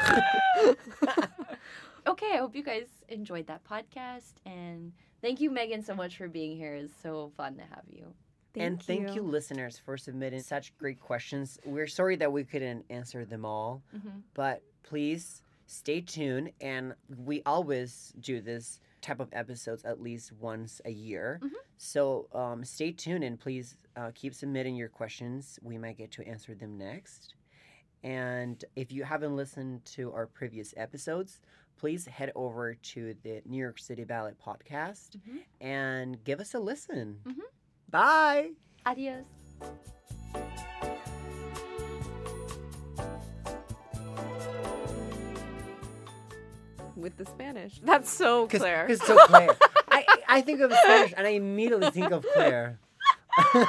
okay, I hope you guys enjoyed that podcast and thank you, Meaghan, so much for being here. It's so fun to have you. and thank you. listeners, for submitting such great questions. We're sorry that we couldn't answer them all, Mm-hmm. but please stay tuned. And we always do this type of episodes at least once a year. Mhm. So um, stay tuned and please uh, keep submitting your questions. We might get to answer them next. And if you haven't listened to our previous episodes, please head over to the New York City Ballet podcast Mhm. and give us a listen. Mhm. Bye. Adios. With the Spanish. That's so Cause, Claire. 'cause so Claire. I, *laughs* I think of Spanish and I immediately think of Claire. I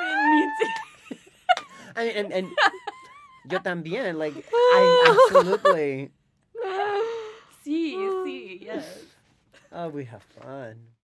mean, me too. I mean, and, and *laughs* yo también. Like, I *laughs* absolutely. See, see, yes. Oh, we have fun.